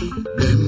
Mm-hmm.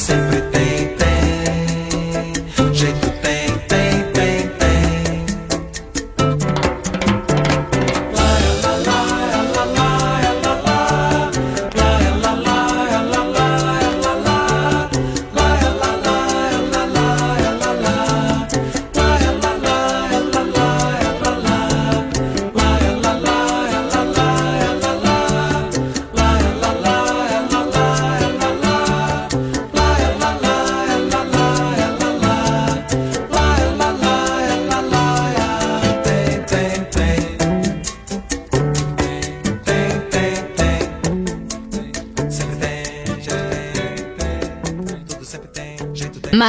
sempre tem.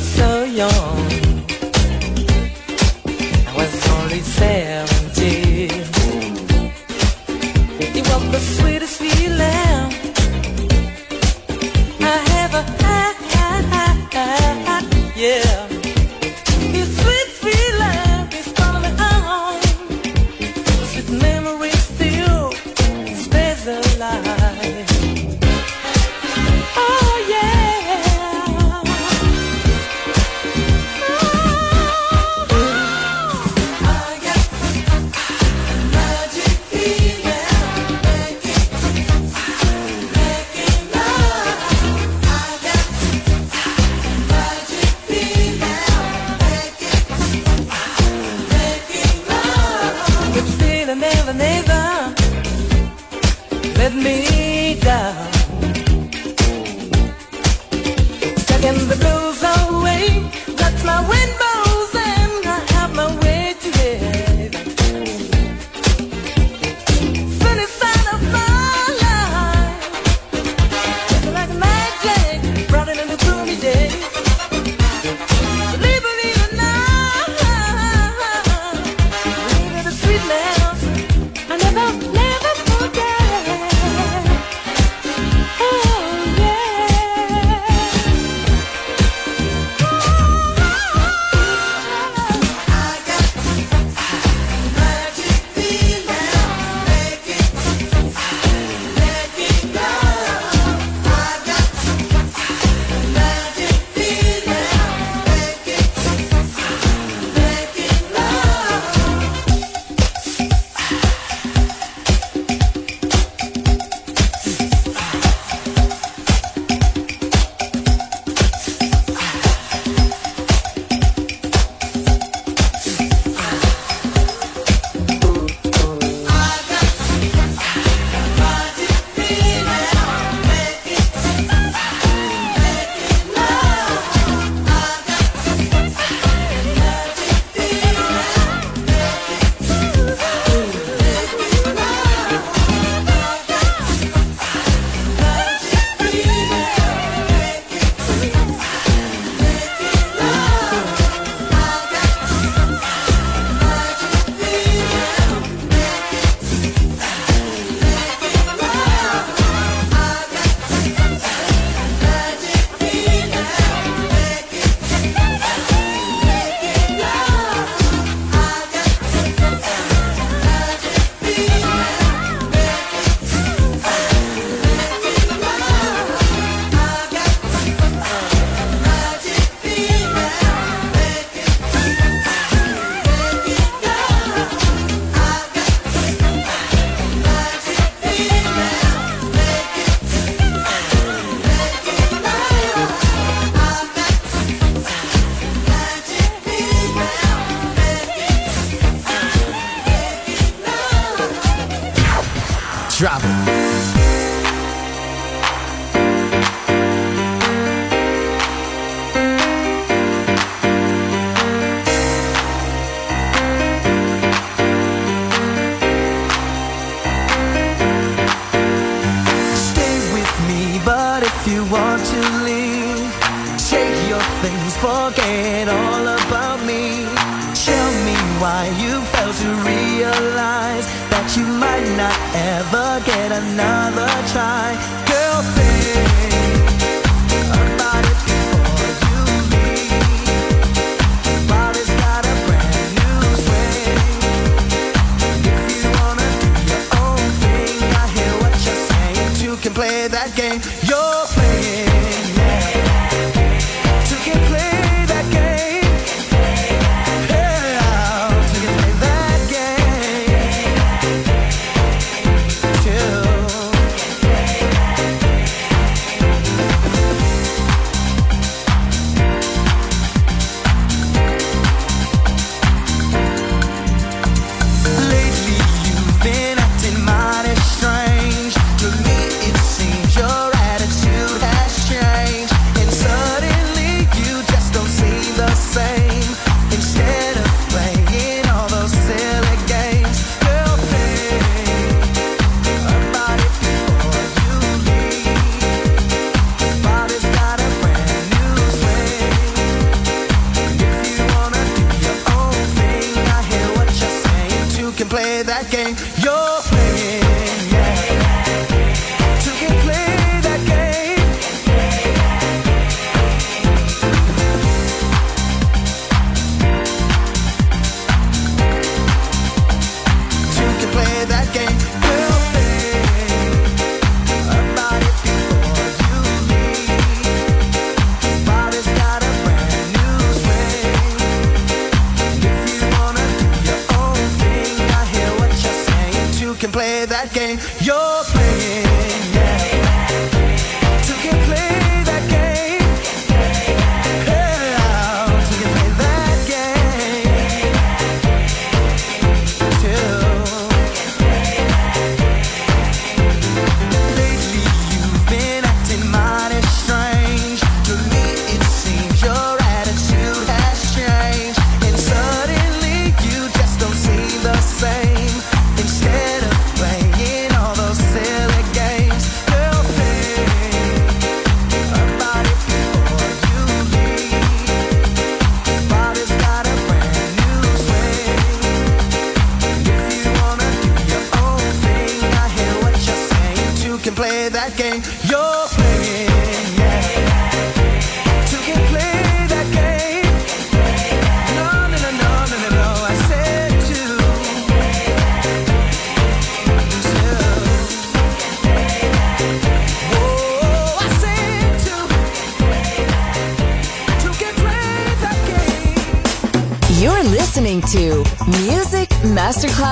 怎样？Why you failed to realize that you might not ever get another try. Girl, think playing.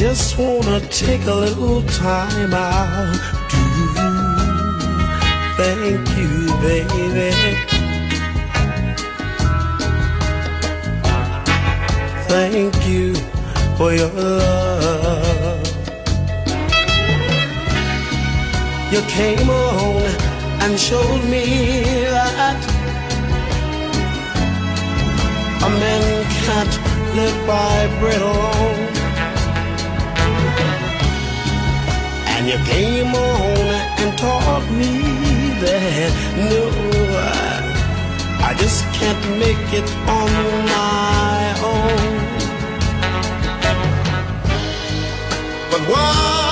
Just wanna take a little time out to thank you, baby. Thank you for your love. You came along and showed me that a man can't live by bread alone. You came on and taught me that no, I, I just can't make it on my own. But why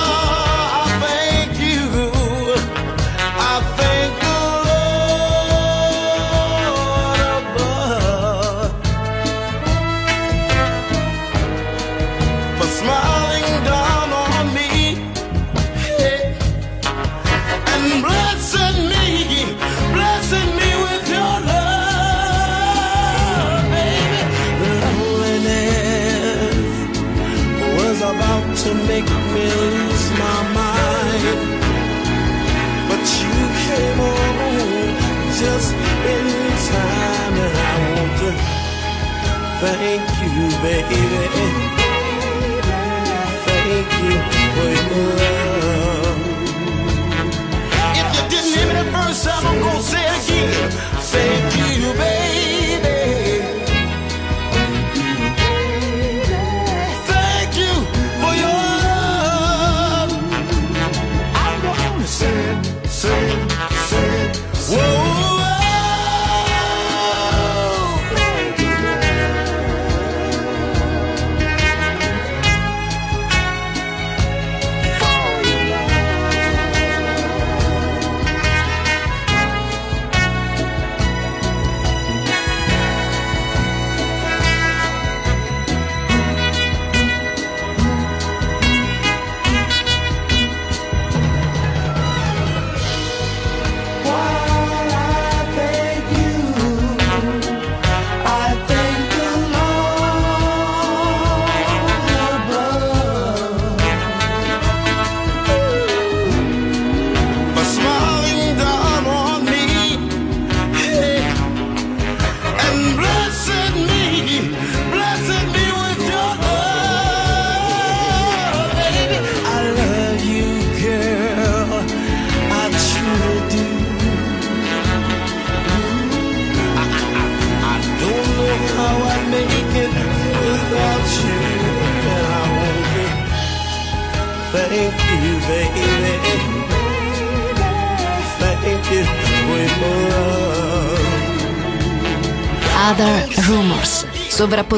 thank you, baby. Thank you for your love. If you didn't hear me the first time, I'm gonna say it again. Thank you, baby. Thank you for your love. I'm gonna say say say. Whoa.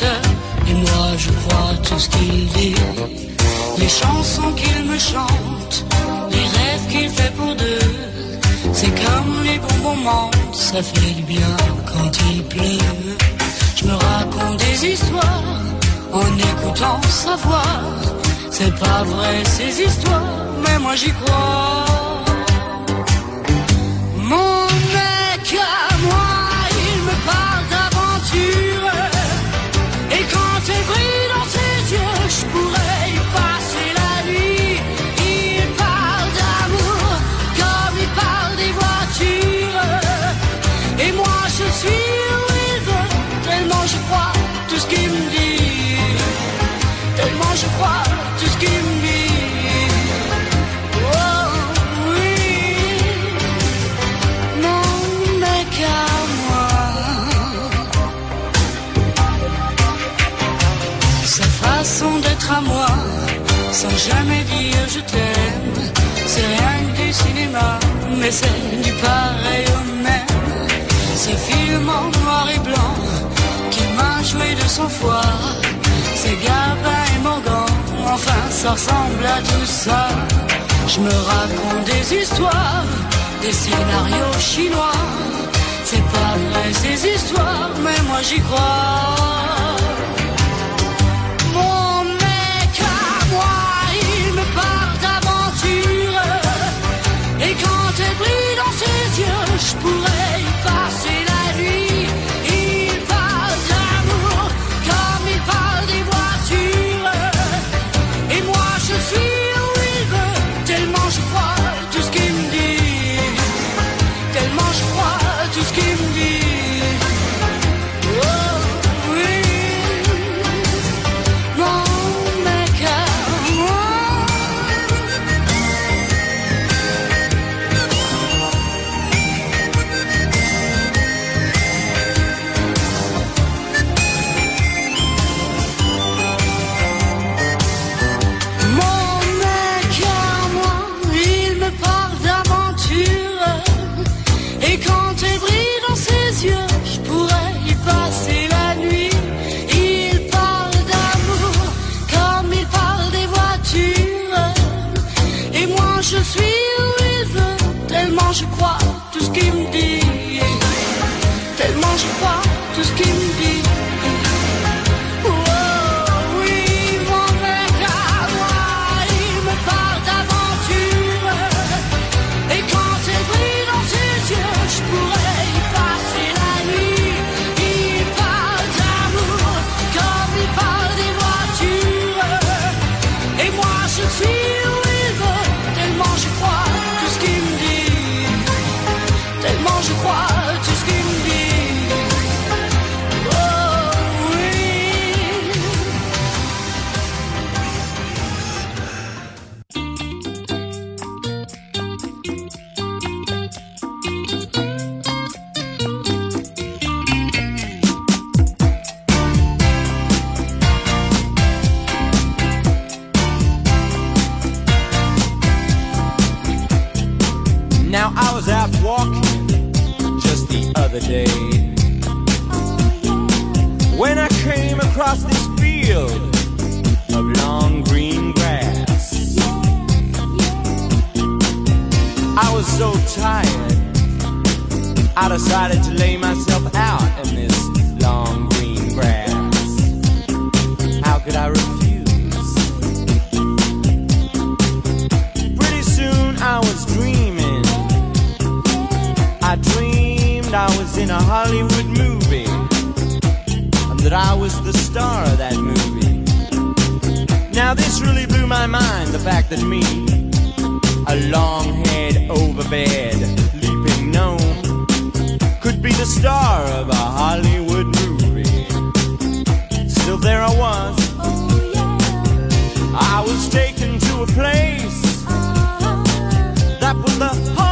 Et moi je crois tout ce qu'il dit. Les chansons qu'il me chante, les rêves qu'il fait pour deux. C'est comme les bons moments, ça fait du bien quand il pleut. Je me raconte des histoires en écoutant sa voix. C'est pas vrai ces histoires, mais moi j'y crois. Sans jamais dire je t'aime C'est rien que du cinéma Mais c'est du pareil au même Ce film en noir et blanc Qui m'a joué de son foie C'est Gabin et Morgan Enfin ça ressemble à tout ça Je me raconte des histoires des scénarios chinois. C'est pas vrai ces histoires, mais moi j'y crois. Tired, I decided to lay myself out in this long green grass. How could I refuse? Pretty soon I was dreaming. I dreamed I was in a Hollywood movie and that I was the star of that movie. Now this really blew my mind, the fact that me, a long head over bed, leaping gnome, could be the star of a Hollywood movie. Still there I was. Oh, yeah. I was taken to a place uh -huh. that was the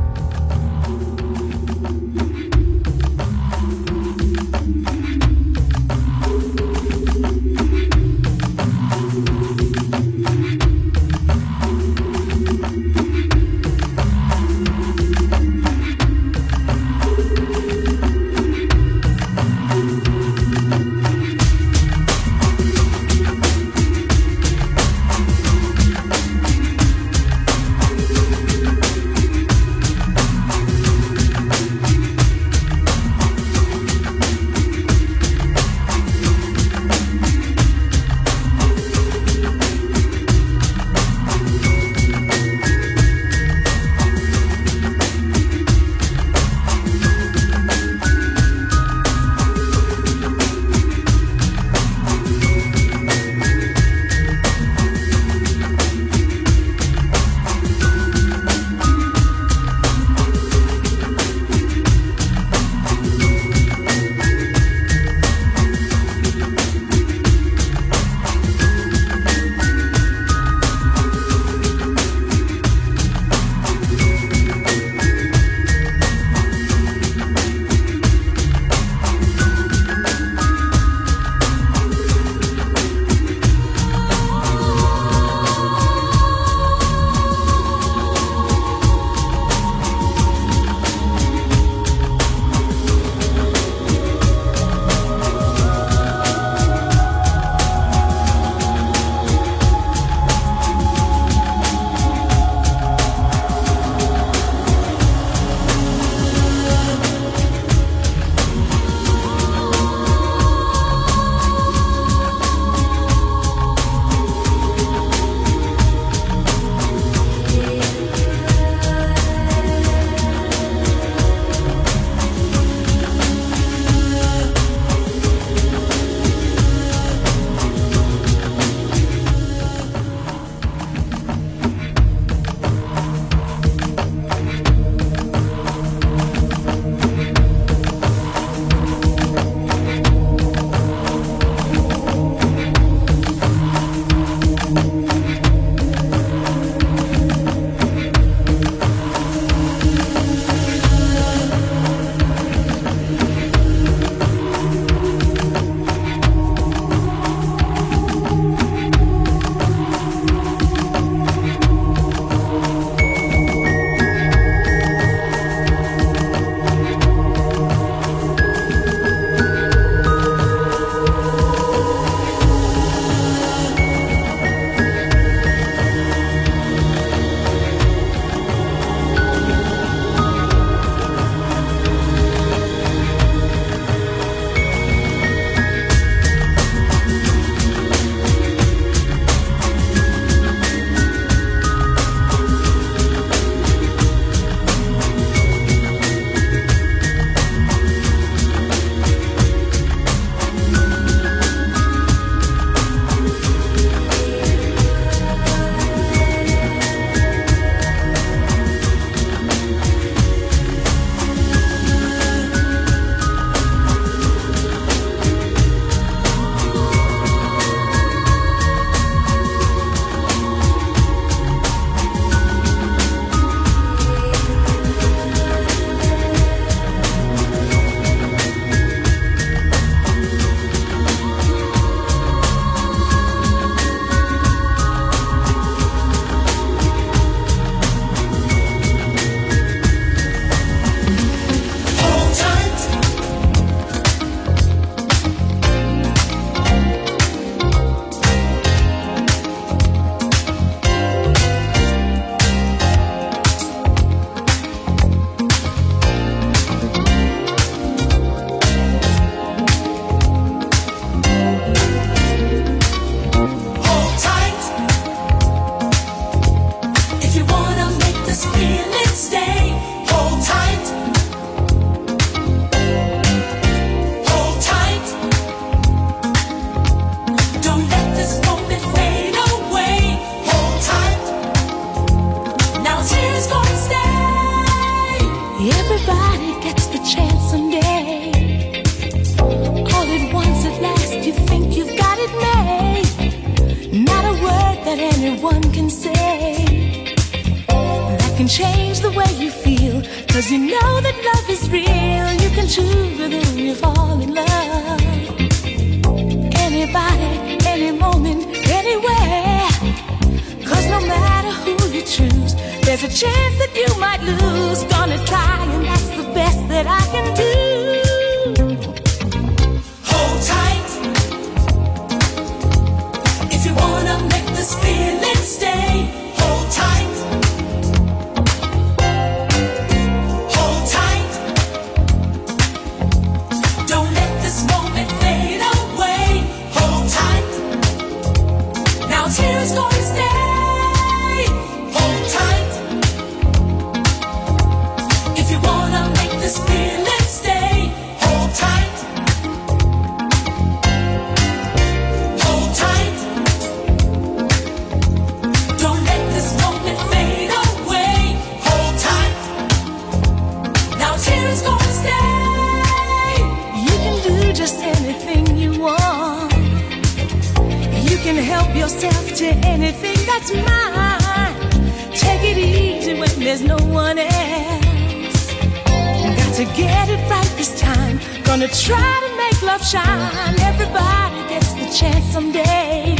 try to make love shine. Everybody gets the chance someday.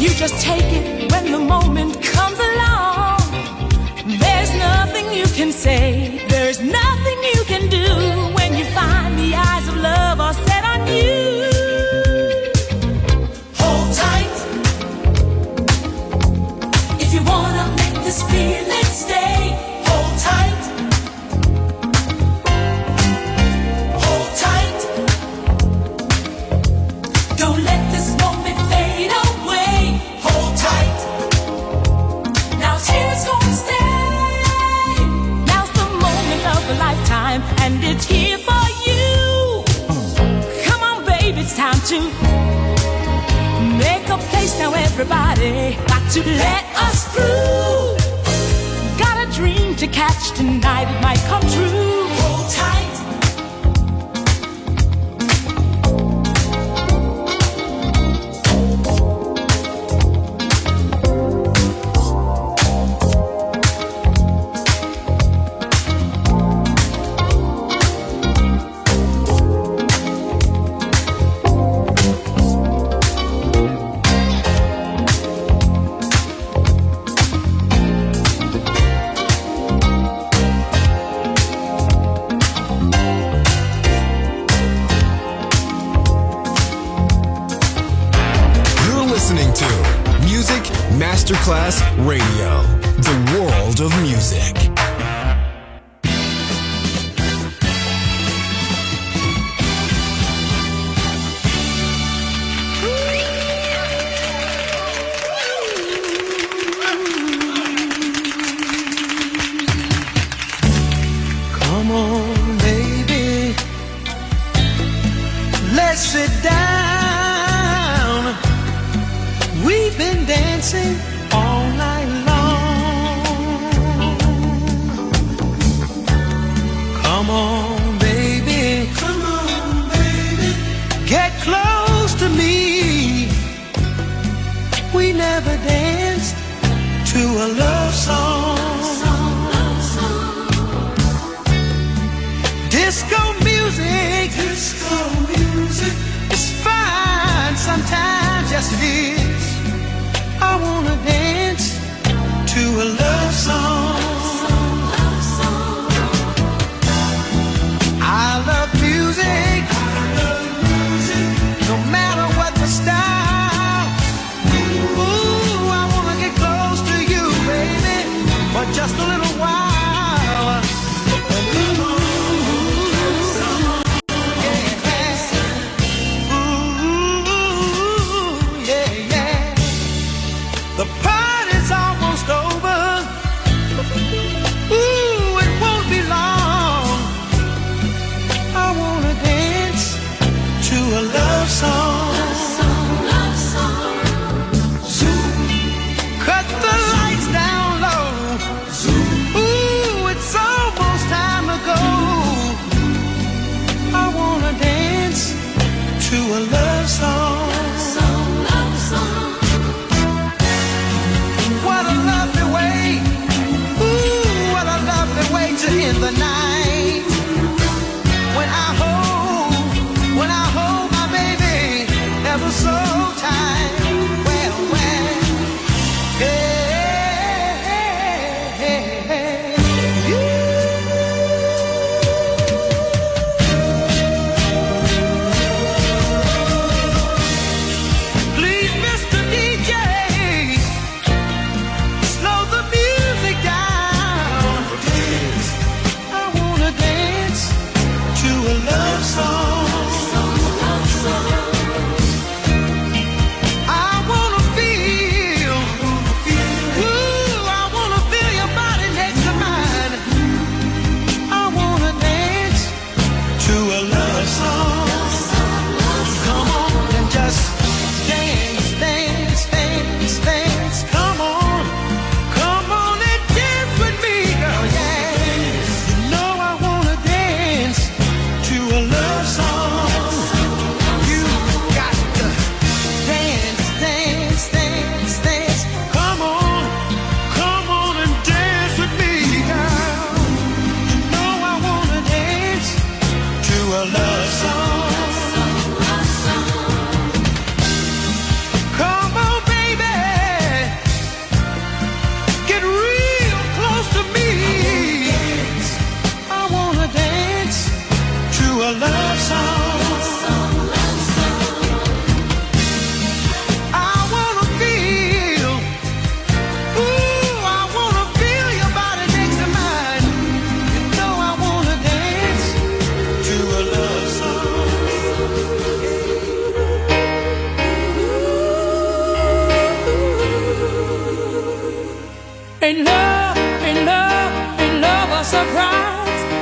You just take it when the moment comes along. There's nothing you can say, there's nothing you can do when you find the eyes of love are set on you. everybody got to let us through. Got a dream to catch tonight, it might come true. in love, in love a surprise.